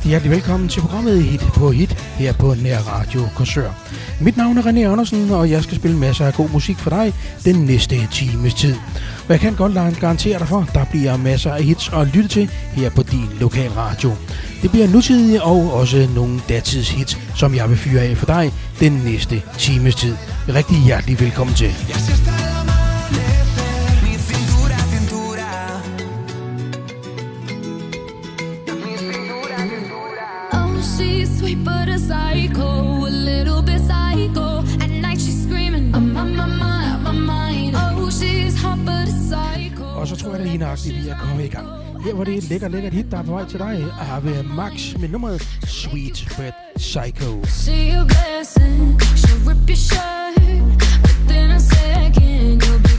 rigtig hjertelig velkommen til programmet Hit på Hit her på Nær Radio Korsør. Mit navn er René Andersen, og jeg skal spille masser af god musik for dig den næste times tid. Og jeg kan godt garantere dig for, der bliver masser af hits at lytte til her på din lokal radio. Det bliver nutidige og også nogle datidshits, som jeg vil fyre af for dig den næste times tid. Rigtig hjertelig velkommen til. Yes. agtigt i at komme i gang. Her var det et lækker, lækkert hit, der er på vej til dig. Ave Max med nummeret Sweet Red Psycho. See your blessing, she'll rip your shirt, but then a second you'll be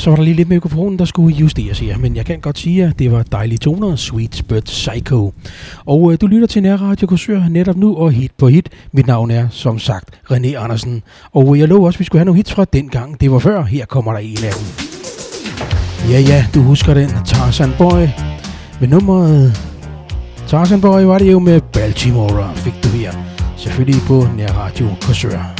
så var der lige lidt mikrofonen, der skulle justeres her, men jeg kan godt sige, at det var dejlige toner, Sweet But Psycho. Og øh, du lytter til Nærradio Korsør netop nu, og hit på hit. Mit navn er, som sagt, René Andersen. Og øh, jeg lover også, at vi skulle have nogle hits fra den gang, det var før. Her kommer der en af dem. Ja, ja, du husker den, Tarzan Boy. Med nummeret Tarzan Boy var det jo med Baltimore, fik du her. Selvfølgelig på Nærradio Korsør.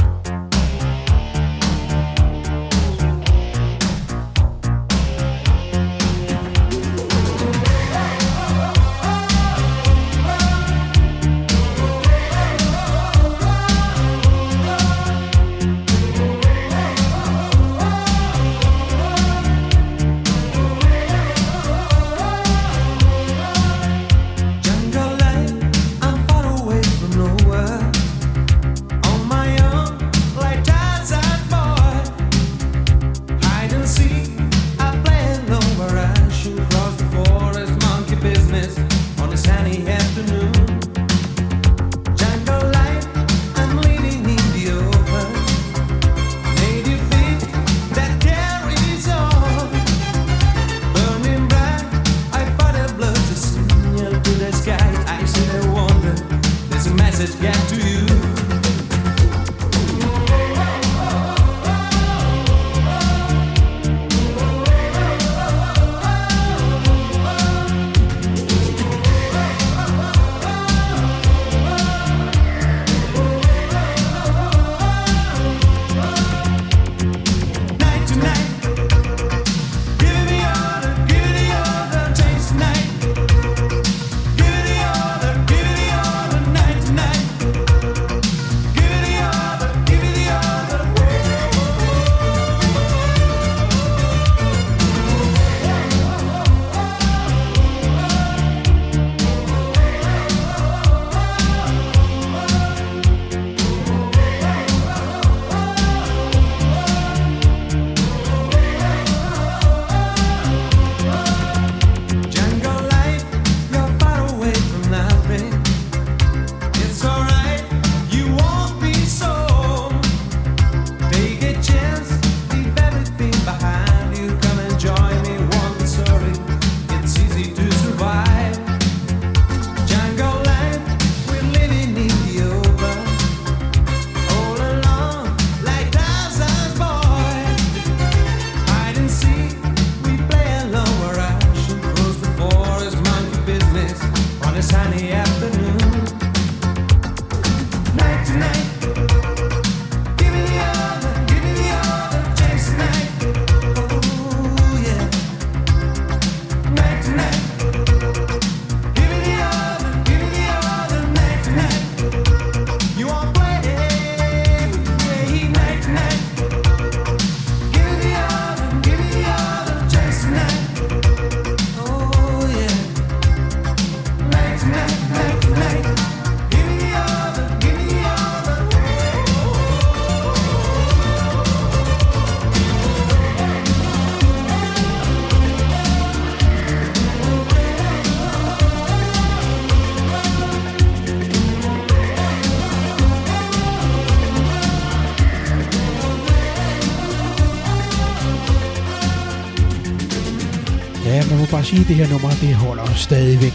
Sige, at det her nummer, det holder stadigvæk.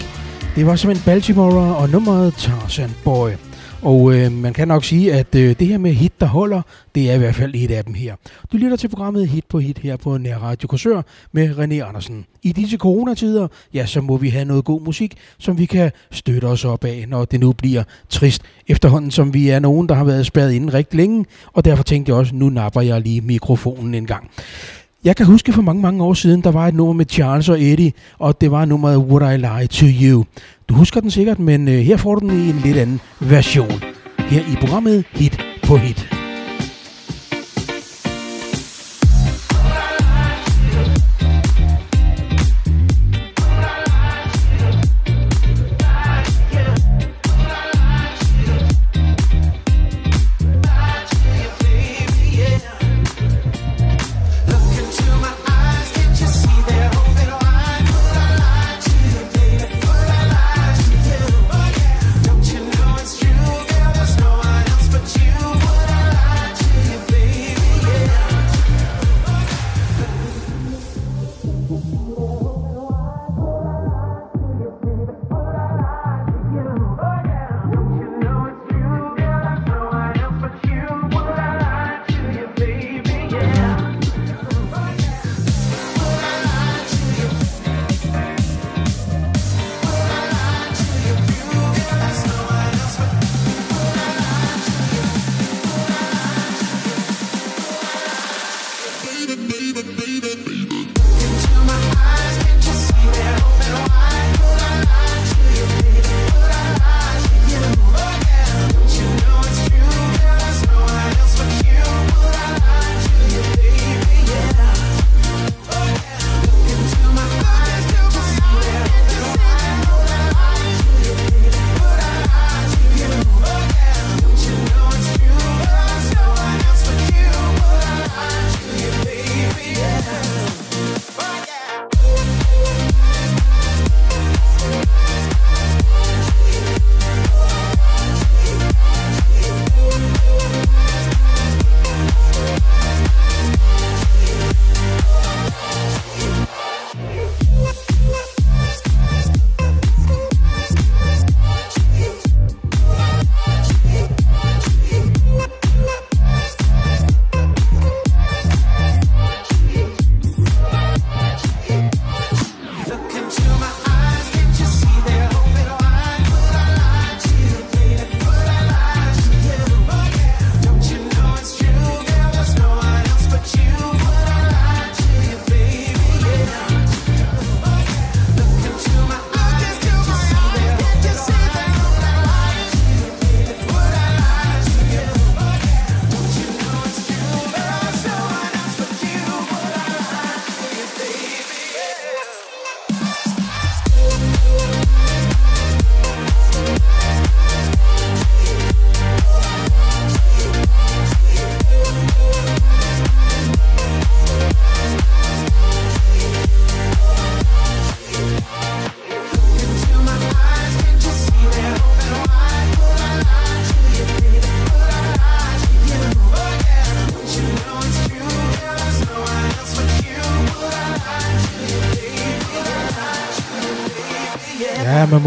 Det var simpelthen Baltimore og nummeret Tarzan Boy. Og øh, man kan nok sige, at øh, det her med hit, der holder, det er i hvert fald et af dem her. Du lytter til programmet Hit på Hit her på Nær Radio Korsør med René Andersen. I disse coronatider, ja, så må vi have noget god musik, som vi kan støtte os op af, når det nu bliver trist. Efterhånden som vi er nogen, der har været spærret inden rigtig længe, og derfor tænkte jeg også, nu napper jeg lige mikrofonen en gang. Jeg kan huske for mange, mange år siden, der var et nummer med Charles og Eddie, og det var nummeret Would I Lie to You. Du husker den sikkert, men øh, her får du den i en lidt anden version. Her i programmet Hit på Hit.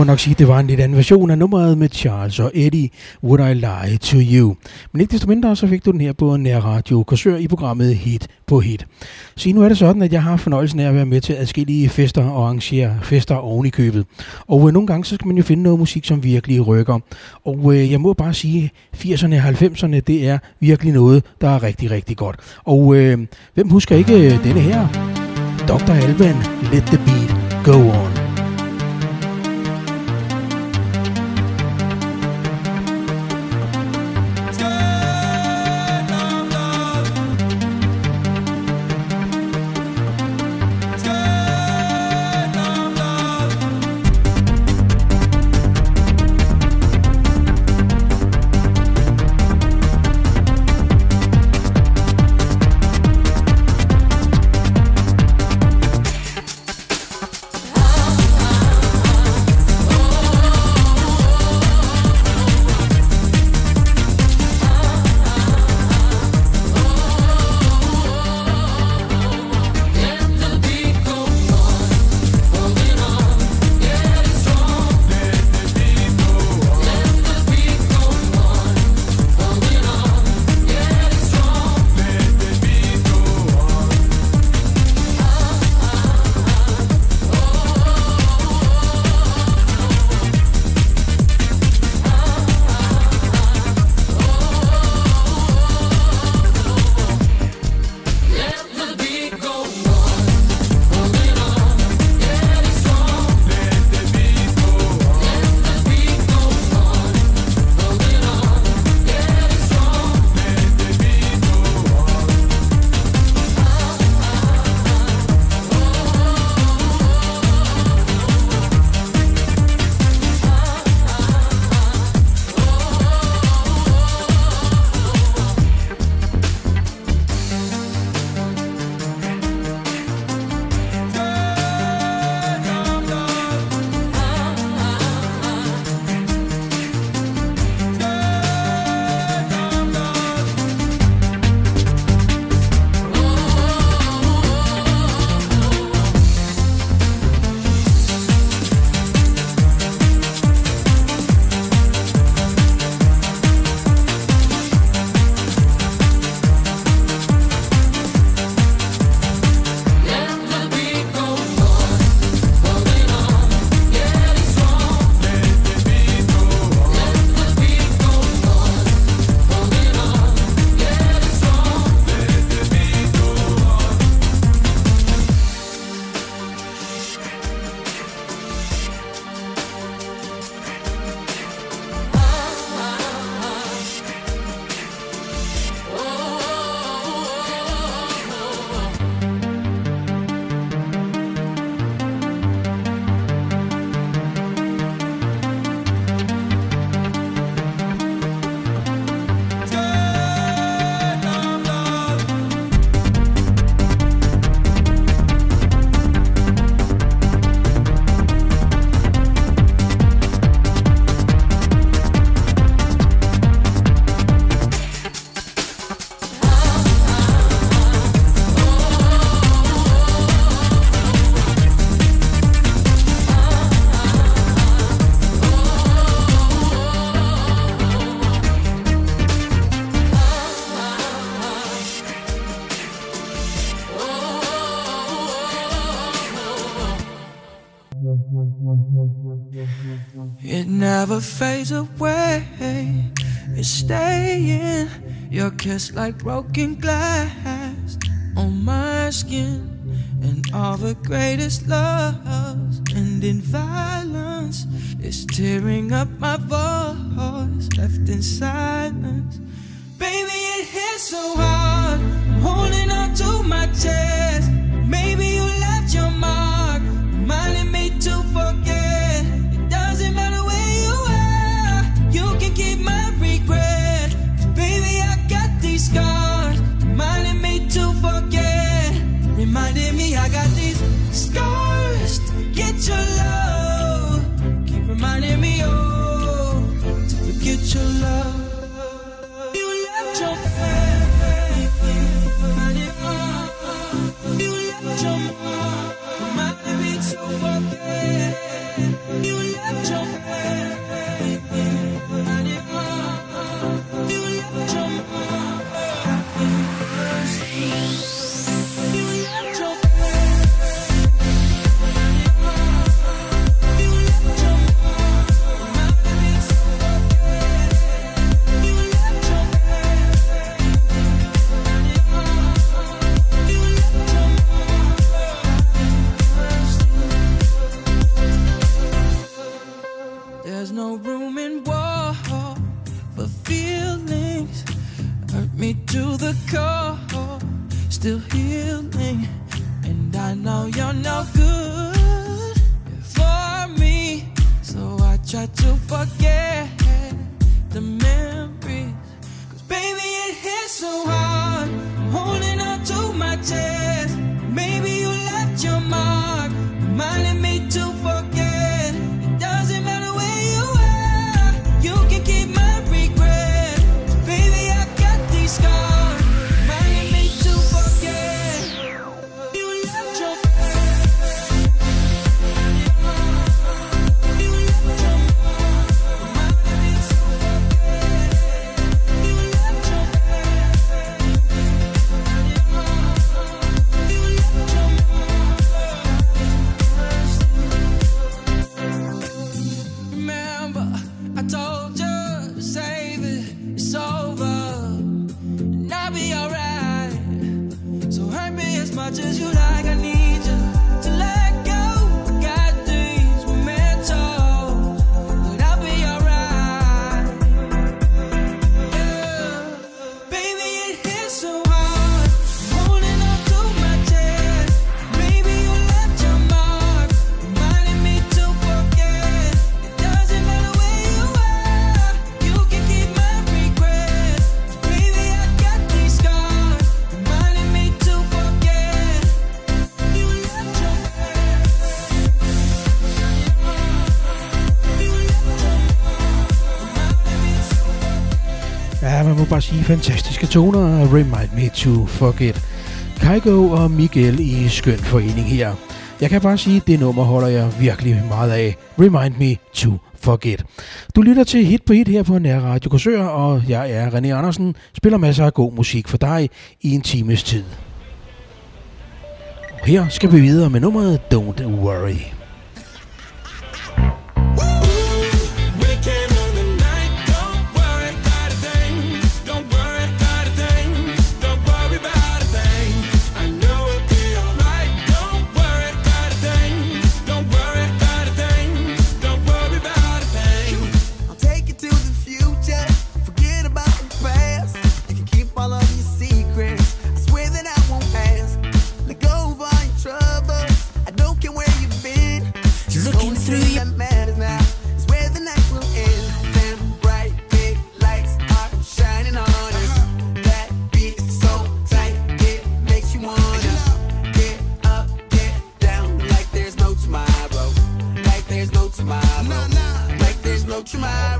Nok sige, at det var en lidt anden version af nummeret med Charles og Eddie, Would I Lie to You. Men ikke desto mindre, så fik du den her på Nær Radio Korsør i programmet Hit på Hit. Så nu er det sådan, at jeg har fornøjelsen af at være med til adskillige fester og arrangere fester oven i købet. Og øh, nogle gange så skal man jo finde noget musik, som virkelig rykker. Og øh, jeg må bare sige, 80'erne og 90'erne, det er virkelig noget, der er rigtig, rigtig godt. Og øh, hvem husker ikke øh, denne her? Dr. Alban, Let the Beat Go On. Kiss like broken glass on my skin. And all the greatest loves fantastiske toner Remind Me To Forget. Kaigo og Miguel i skøn forening her. Jeg kan bare sige, at det nummer holder jeg virkelig meget af. Remind Me To Forget. Du lytter til Hit på Hit her på Nær Radio Korsør, og jeg er René Andersen, spiller masser af god musik for dig i en times tid. Og her skal vi videre med nummeret Don't Worry. 去买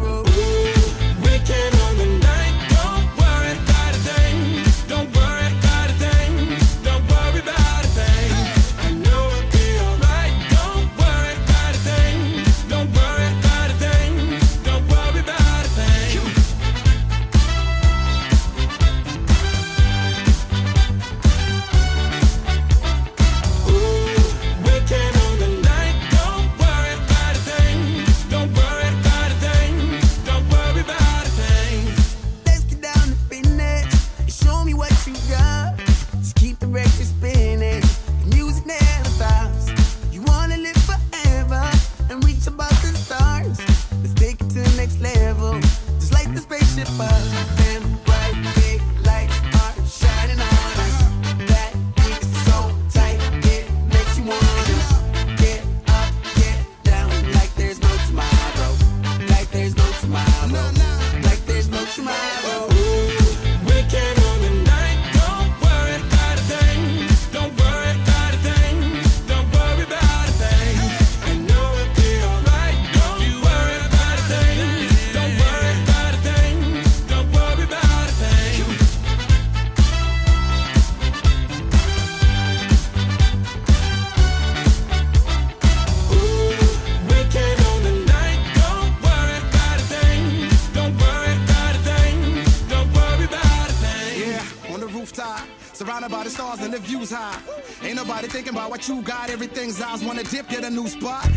you got, everything's eyes wanna dip, get a new spot.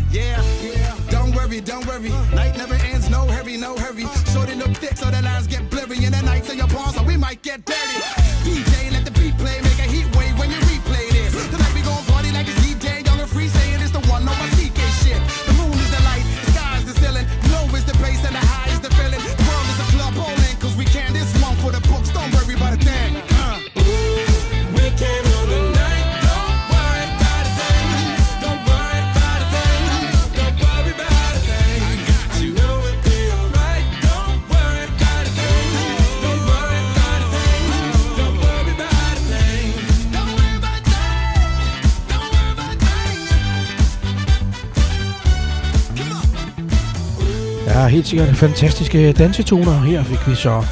Helt fantastiske dansetoner. Her fik vi så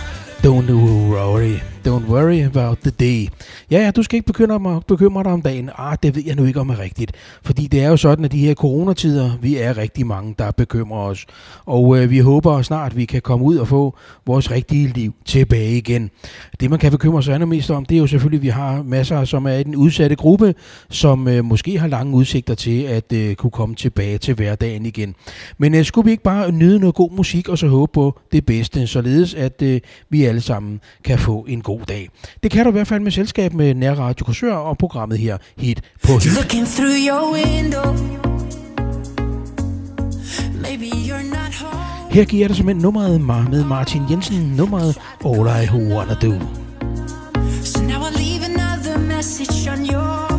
Don't Worry. Don't worry about the day. Ja, ja, du skal ikke bekymre, mig, bekymre dig om dagen. Ah, det ved jeg nu ikke om er rigtigt. Fordi det er jo sådan, at de her coronatider, vi er rigtig mange, der bekymrer os. Og øh, vi håber snart, at vi kan komme ud og få vores rigtige liv tilbage igen. Det, man kan bekymre sig mest om, det er jo selvfølgelig, at vi har masser, som er i den udsatte gruppe, som øh, måske har lange udsigter til at øh, kunne komme tilbage til hverdagen igen. Men øh, skulle vi ikke bare nyde noget god musik, og så håbe på det bedste, således at øh, vi alle sammen kan få en god dag. Det kan du i hvert fald med selskab med Nærradio Korsør og programmet her Hit på Hit. Looking through your window. Maybe you're not home. Her giver jeg dig simpelthen nummeret med Martin Jensen, nummeret All I Wanna Do. So now I leave another message on your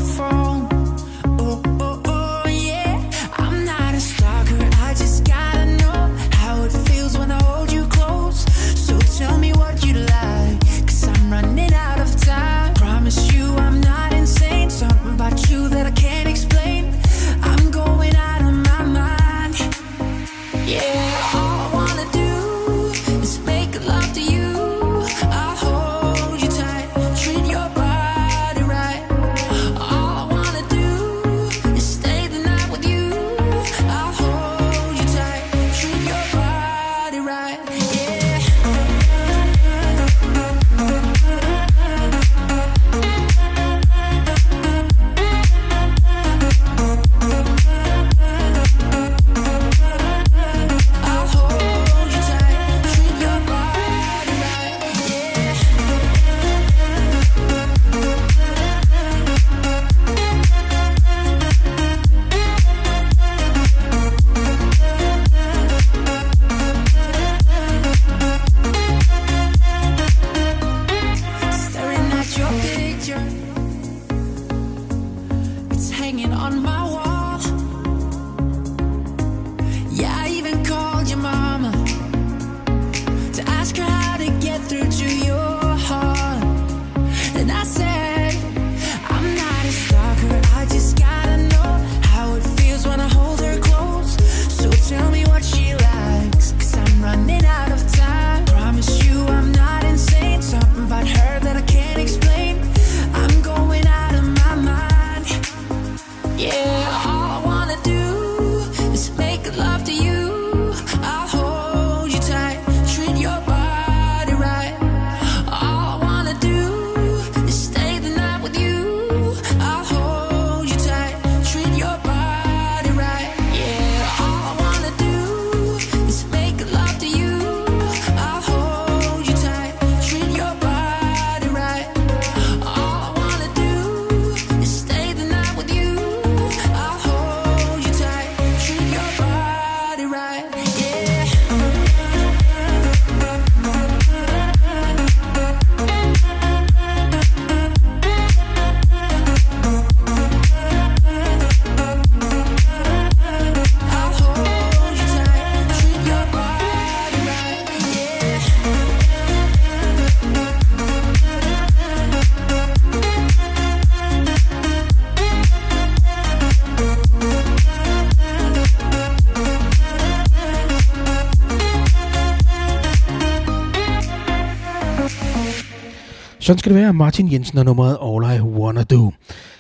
Sådan skal det være, Martin Jensen og nummeret All I Wanna Do.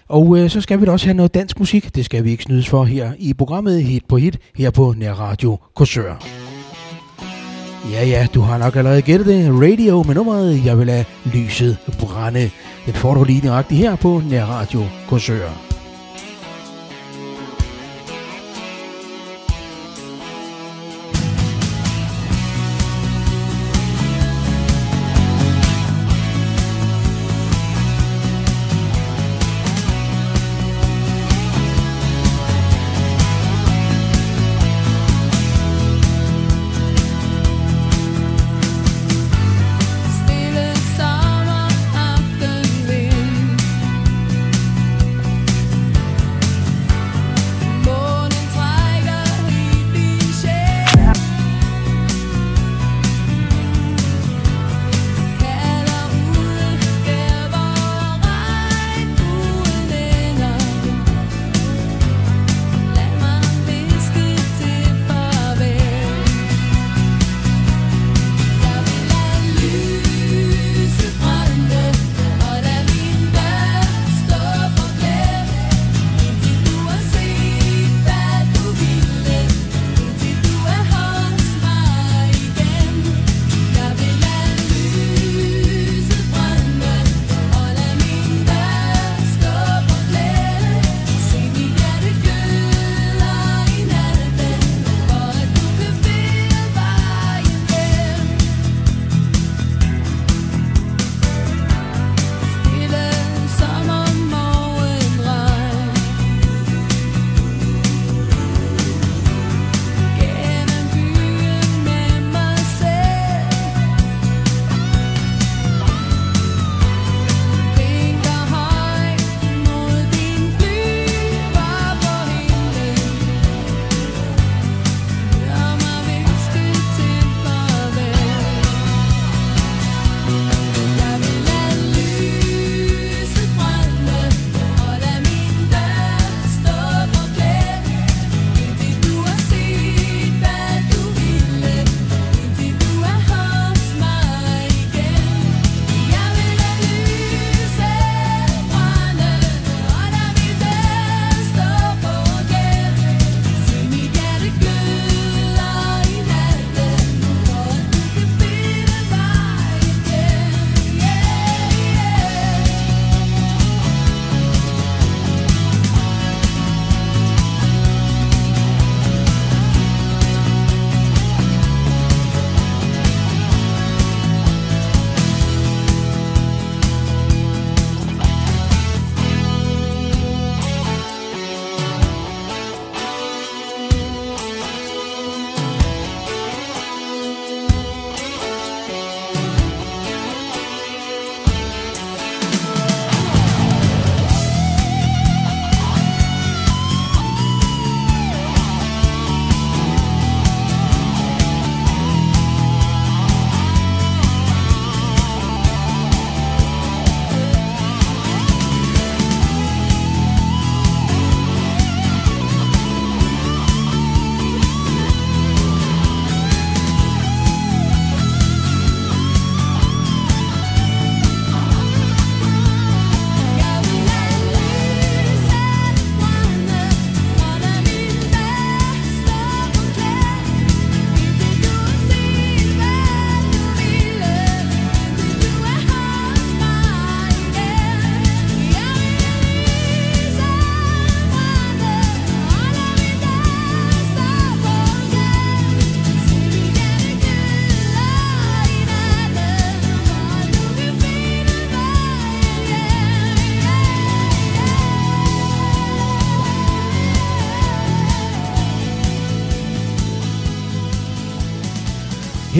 Og øh, så skal vi da også have noget dansk musik. Det skal vi ikke snydes for her i programmet Hit på Hit, her på Nærradio Korsør. Ja, ja, du har nok allerede gættet det. Radio med nummeret Jeg vil lade lyset brænde. Den får du lige nøjagtigt her på Nærradio Korsør.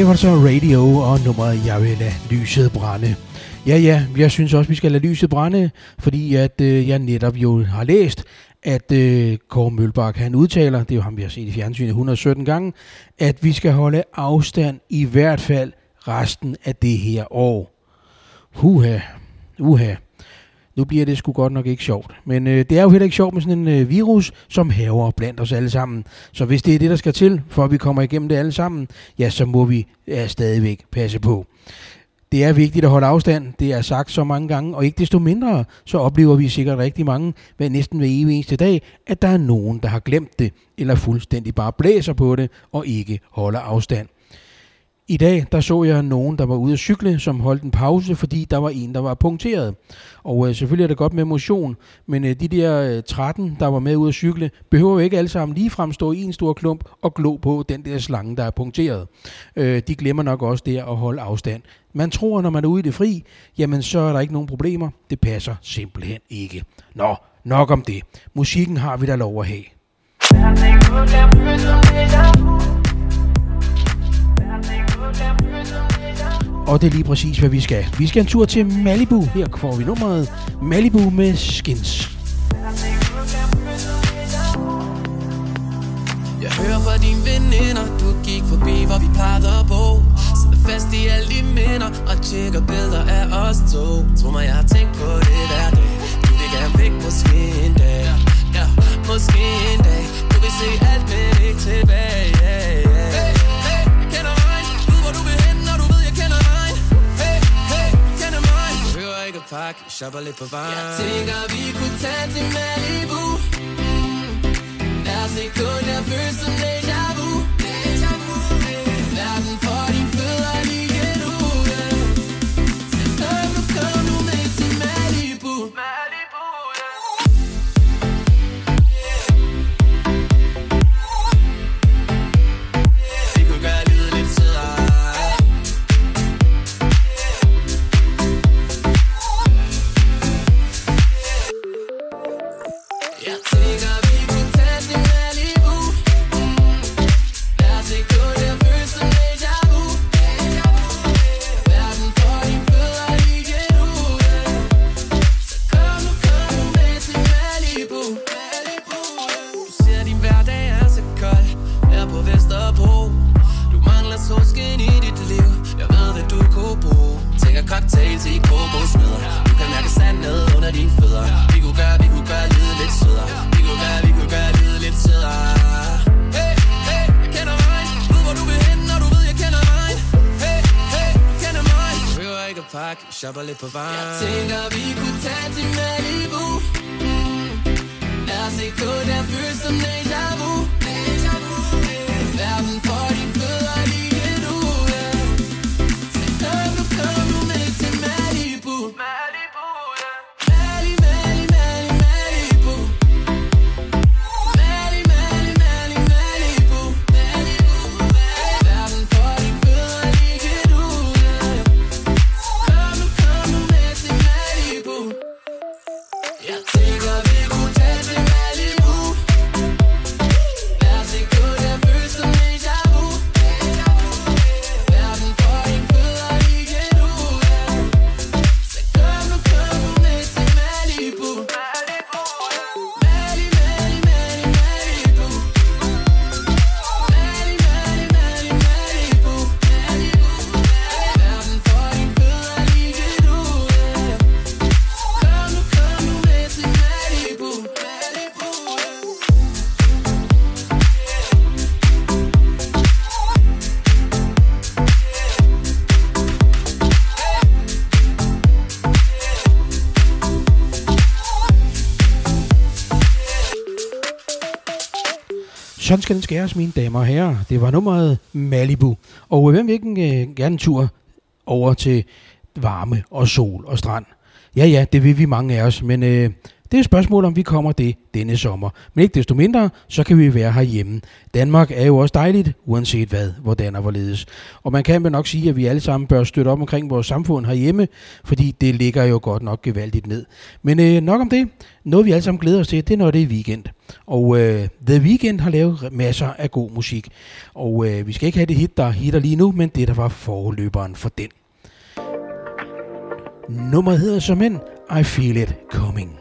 Her var det så Radio og nummeret Jeg vil lade lyset brænde. Ja, ja, jeg synes også, vi skal lade lyset brænde, fordi at øh, jeg netop jo har læst, at øh, Kåre Mølbak, han udtaler, det er jo ham, vi har set i fjernsynet 117 gange, at vi skal holde afstand i hvert fald resten af det her år. Huha, uha. Nu bliver det sgu godt nok ikke sjovt. Men øh, det er jo heller ikke sjovt med sådan en øh, virus, som haver blandt os alle sammen. Så hvis det er det, der skal til, for at vi kommer igennem det alle sammen, ja, så må vi ja, stadigvæk passe på. Det er vigtigt at holde afstand, det er sagt så mange gange, og ikke desto mindre, så oplever vi sikkert rigtig mange, hver næsten hver evig eneste dag, at der er nogen, der har glemt det, eller fuldstændig bare blæser på det, og ikke holder afstand. I dag, der så jeg nogen, der var ude at cykle, som holdt en pause, fordi der var en, der var punkteret. Og øh, selvfølgelig er det godt med motion, men øh, de der øh, 13, der var med ude at cykle, behøver jo ikke alle sammen lige fremstå i en stor klump og glo på den der slange, der er punkteret. Øh, de glemmer nok også der at holde afstand. Man tror, når man er ude i det fri, jamen så er der ikke nogen problemer. Det passer simpelthen ikke. Nå, nok om det. Musikken har vi da lov at have. Og det er lige præcis, hvad vi skal. Vi skal en tur til Malibu. Her får vi nummeret Malibu med Skins. Jeg hører fra dine veninder. Du gik forbi, hvor vi plejede at bo Sidder fast i alle de minder Og tjekker billeder af os to. Tro mig, jeg har tænkt på det hver dag. Du vil gerne væk, måske en dag. Ja, måske en dag. Du vil se alt, men ikke tilbage. yeah, behøver ikke at pakke, jeg shopper lidt på vejen Jeg tænker, vi kunne tage til Malibu hver sekund jeg føles som Sådan skal den skæres, mine damer og herrer. Det var nummeret Malibu. Og øh, hvem vil ikke øh, gerne en tur over til varme og sol og strand? Ja, ja, det vil vi mange af os, men øh, det er et spørgsmål, om vi kommer det denne sommer. Men ikke desto mindre, så kan vi være herhjemme. Danmark er jo også dejligt, uanset hvad, hvordan og hvorledes. Og man kan vel nok sige, at vi alle sammen bør støtte op omkring vores samfund herhjemme, fordi det ligger jo godt nok gevaldigt ned. Men øh, nok om det. Noget vi alle sammen glæder os til, det er når det er weekend. Og øh, The Weeknd har lavet masser af god musik. Og øh, vi skal ikke have det hit, der hitter lige nu, men det der var forløberen for den. Nummeret hedder som en I Feel It Coming.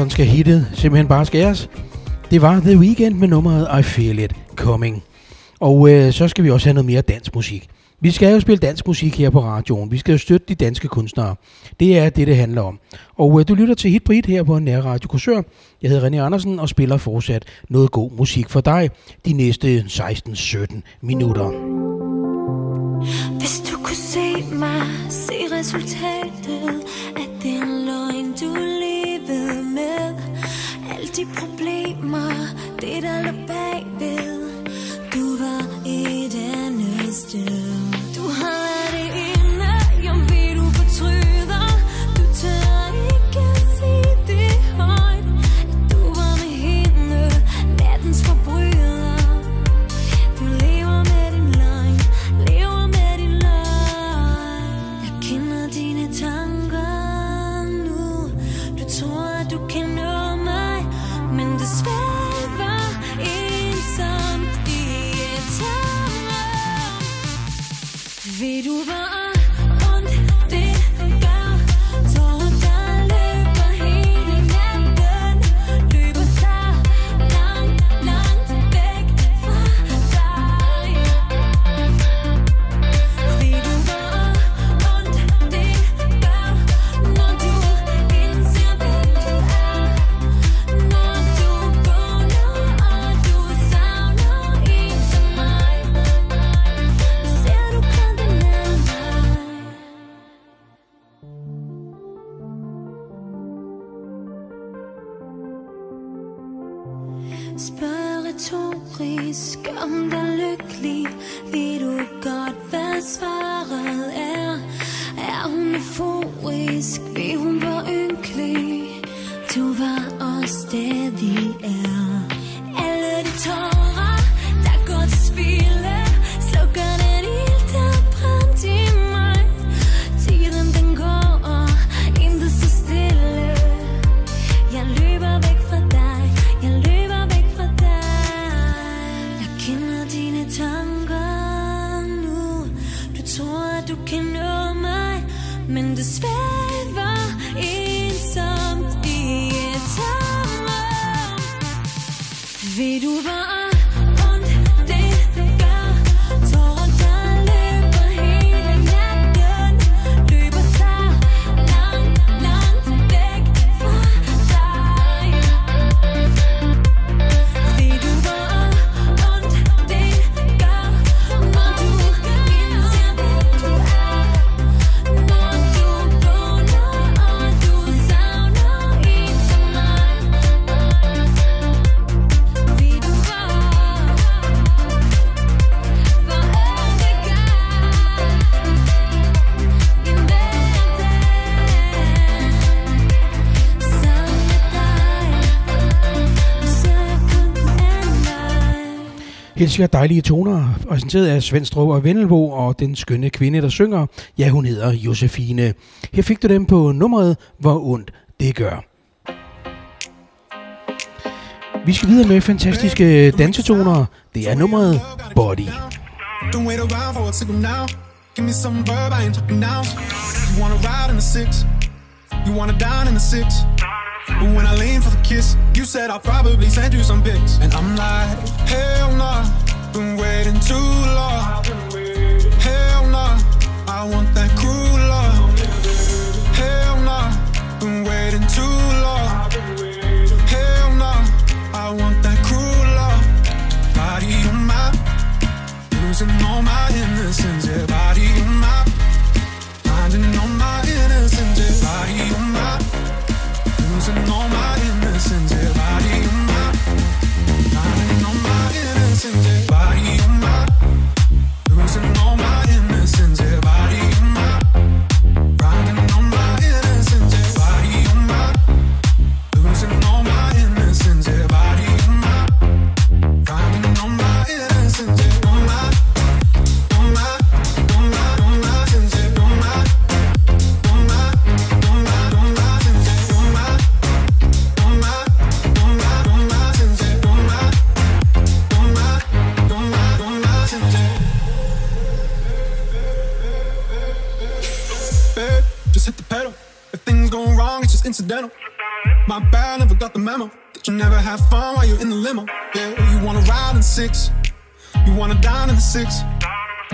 sådan skal hittet simpelthen bare skæres. Det var The Weekend med nummeret I Feel It Coming. Og øh, så skal vi også have noget mere dansk musik. Vi skal jo spille dansk musik her på radioen. Vi skal jo støtte de danske kunstnere. Det er det, det handler om. Og øh, du lytter til Hit på her på Nær Radio Kursør. Jeg hedder René Andersen og spiller fortsat noget god musik for dig de næste 16-17 minutter. Hvis du kunne se mig, se resultatet af din de problemer, det der lå bagved. Du var et andet sted. elsker dejlige toner, præsenteret af Svend Svendstrup og Vendelbo og den skønne kvinde, der synger. Ja, hun hedder Josefine. Her fik du dem på nummeret, hvor ondt det gør. Vi skal videre med fantastiske dansetoner. Det er nummeret Body. Don't wait around for a now. Give me some verb, now. You wanna ride in the six. You wanna dine in the six. But when I lean for the kiss, you said I'll probably send you some pics. And I'm like, hell nah, been waiting too long. Hell nah, I want that memo that you never have fun while you're in the limo. Yeah, you wanna ride in six, you wanna dine in the six.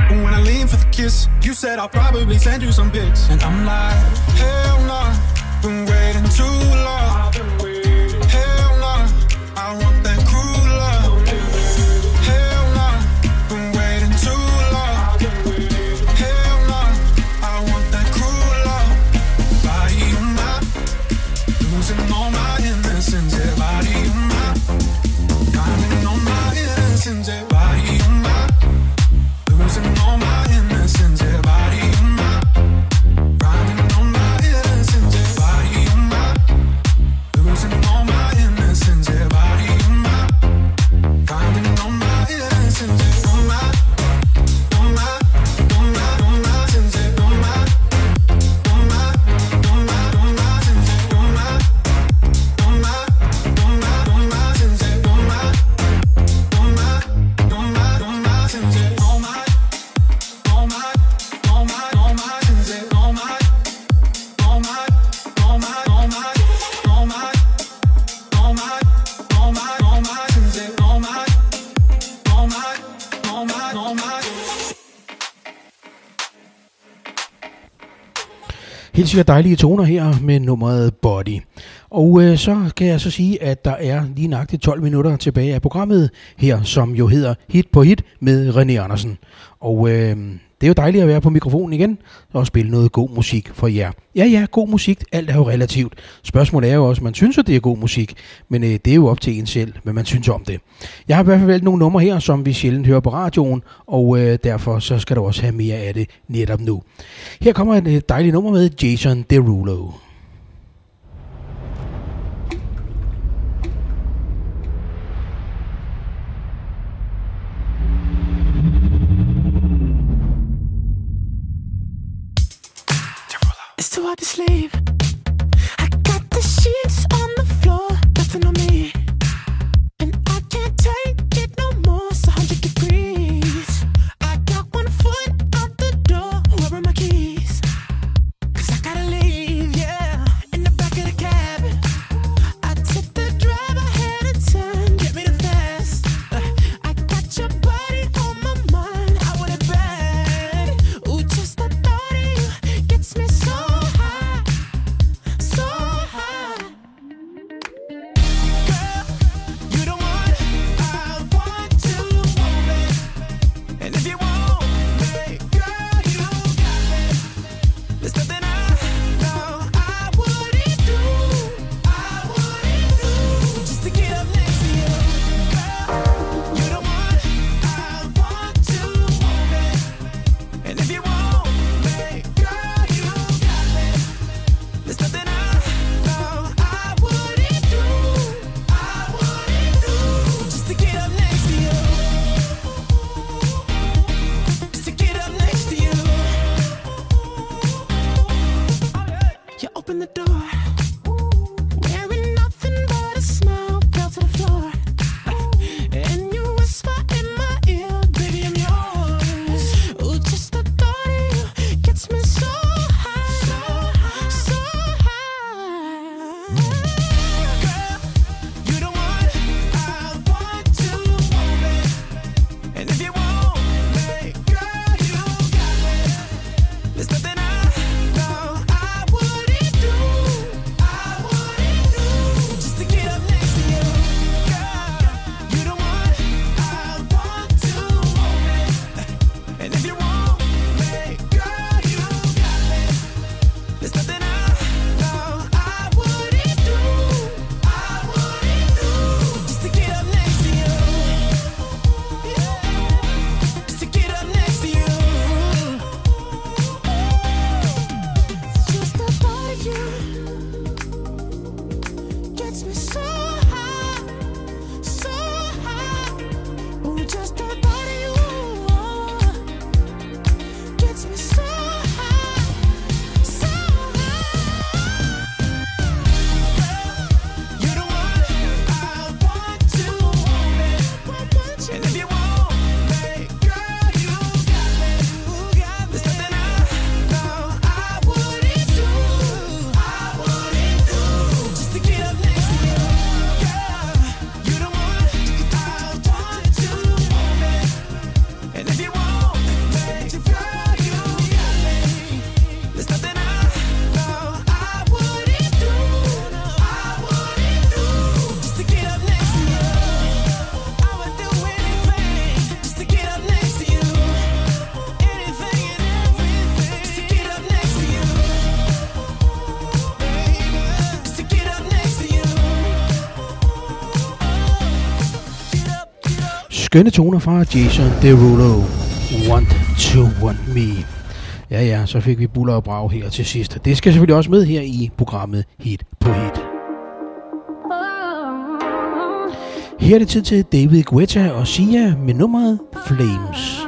But when I lean for the kiss, you said I'll probably send you some pics, and I'm like, hell no, nah, been waiting too long. helt sikkert dejlige toner her med nummeret Body. Og øh, så kan jeg så sige, at der er lige nøjagtigt 12 minutter tilbage af programmet her, som jo hedder Hit på Hit med René Andersen. Og øh, det er jo dejligt at være på mikrofonen igen og spille noget god musik for jer. Ja, ja, god musik, alt er jo relativt. Spørgsmålet er jo også, man synes, at det er god musik, men øh, det er jo op til en selv, hvad man synes om det. Jeg har i hvert fald valgt nogle numre her, som vi sjældent hører på radioen, og øh, derfor så skal du også have mere af det netop nu. Her kommer et øh, dejligt nummer med Jason Derulo. so hard to sleep. skønne toner fra Jason Derulo. Want to want me. Ja ja, så fik vi buller og brag her til sidst. Det skal selvfølgelig også med her i programmet Hit på Hit. Her er det tid til David Guetta og Sia med nummeret Flames.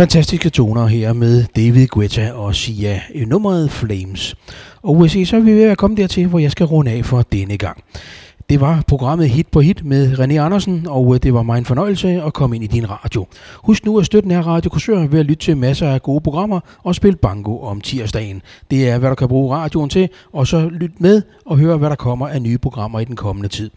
Fantastiske toner her med David Guetta og Sia i nummeret Flames. Og USA, så er vi ved at komme dertil, hvor jeg skal runde af for denne gang. Det var programmet Hit på Hit med René Andersen, og øh, det var mig en fornøjelse at komme ind i din radio. Husk nu at støtte den her Radio ved at lytte til masser af gode programmer og spille bango om tirsdagen. Det er, hvad du kan bruge radioen til, og så lyt med og høre, hvad der kommer af nye programmer i den kommende tid.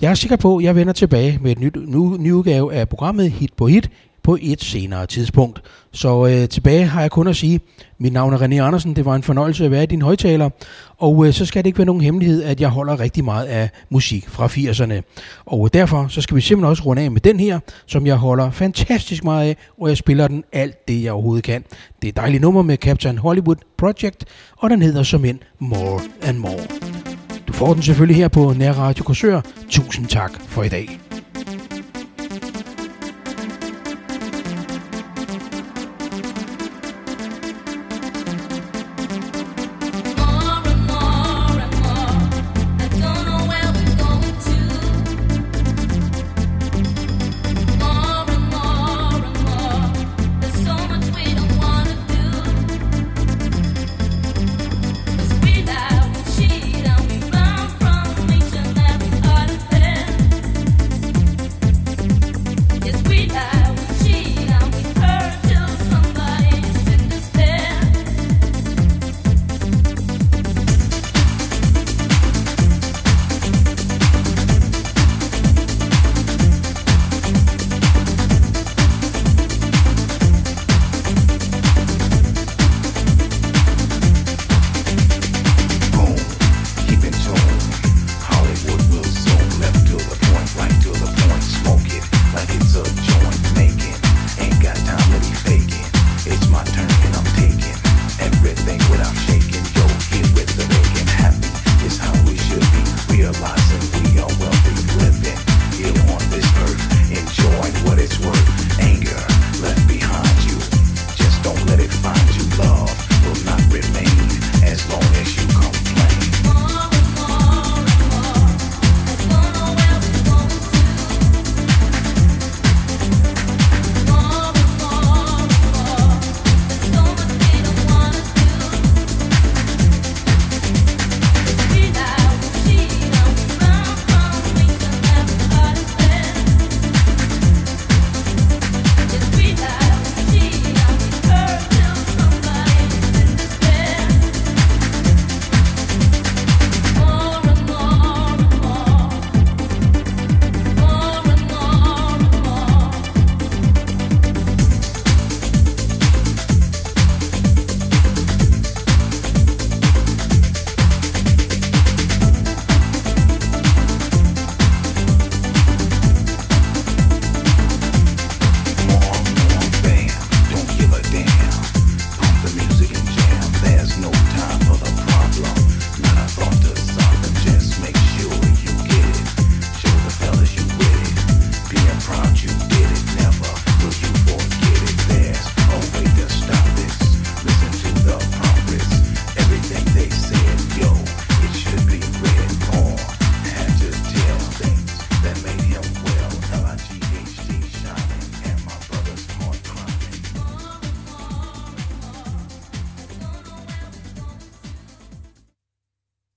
Jeg er sikker på, at jeg vender tilbage med et nyt, nu, ny udgave af programmet Hit på Hit på et senere tidspunkt. Så øh, tilbage har jeg kun at sige, mit navn er René Andersen, det var en fornøjelse at være i din højtaler, og øh, så skal det ikke være nogen hemmelighed, at jeg holder rigtig meget af musik fra 80'erne. Og øh, derfor så skal vi simpelthen også runde af med den her, som jeg holder fantastisk meget af, og jeg spiller den alt det, jeg overhovedet kan. Det er et dejligt nummer med Captain Hollywood Project, og den hedder som end More and More. Du får den selvfølgelig her på Nær Radio Korsør. Tusind tak for i dag.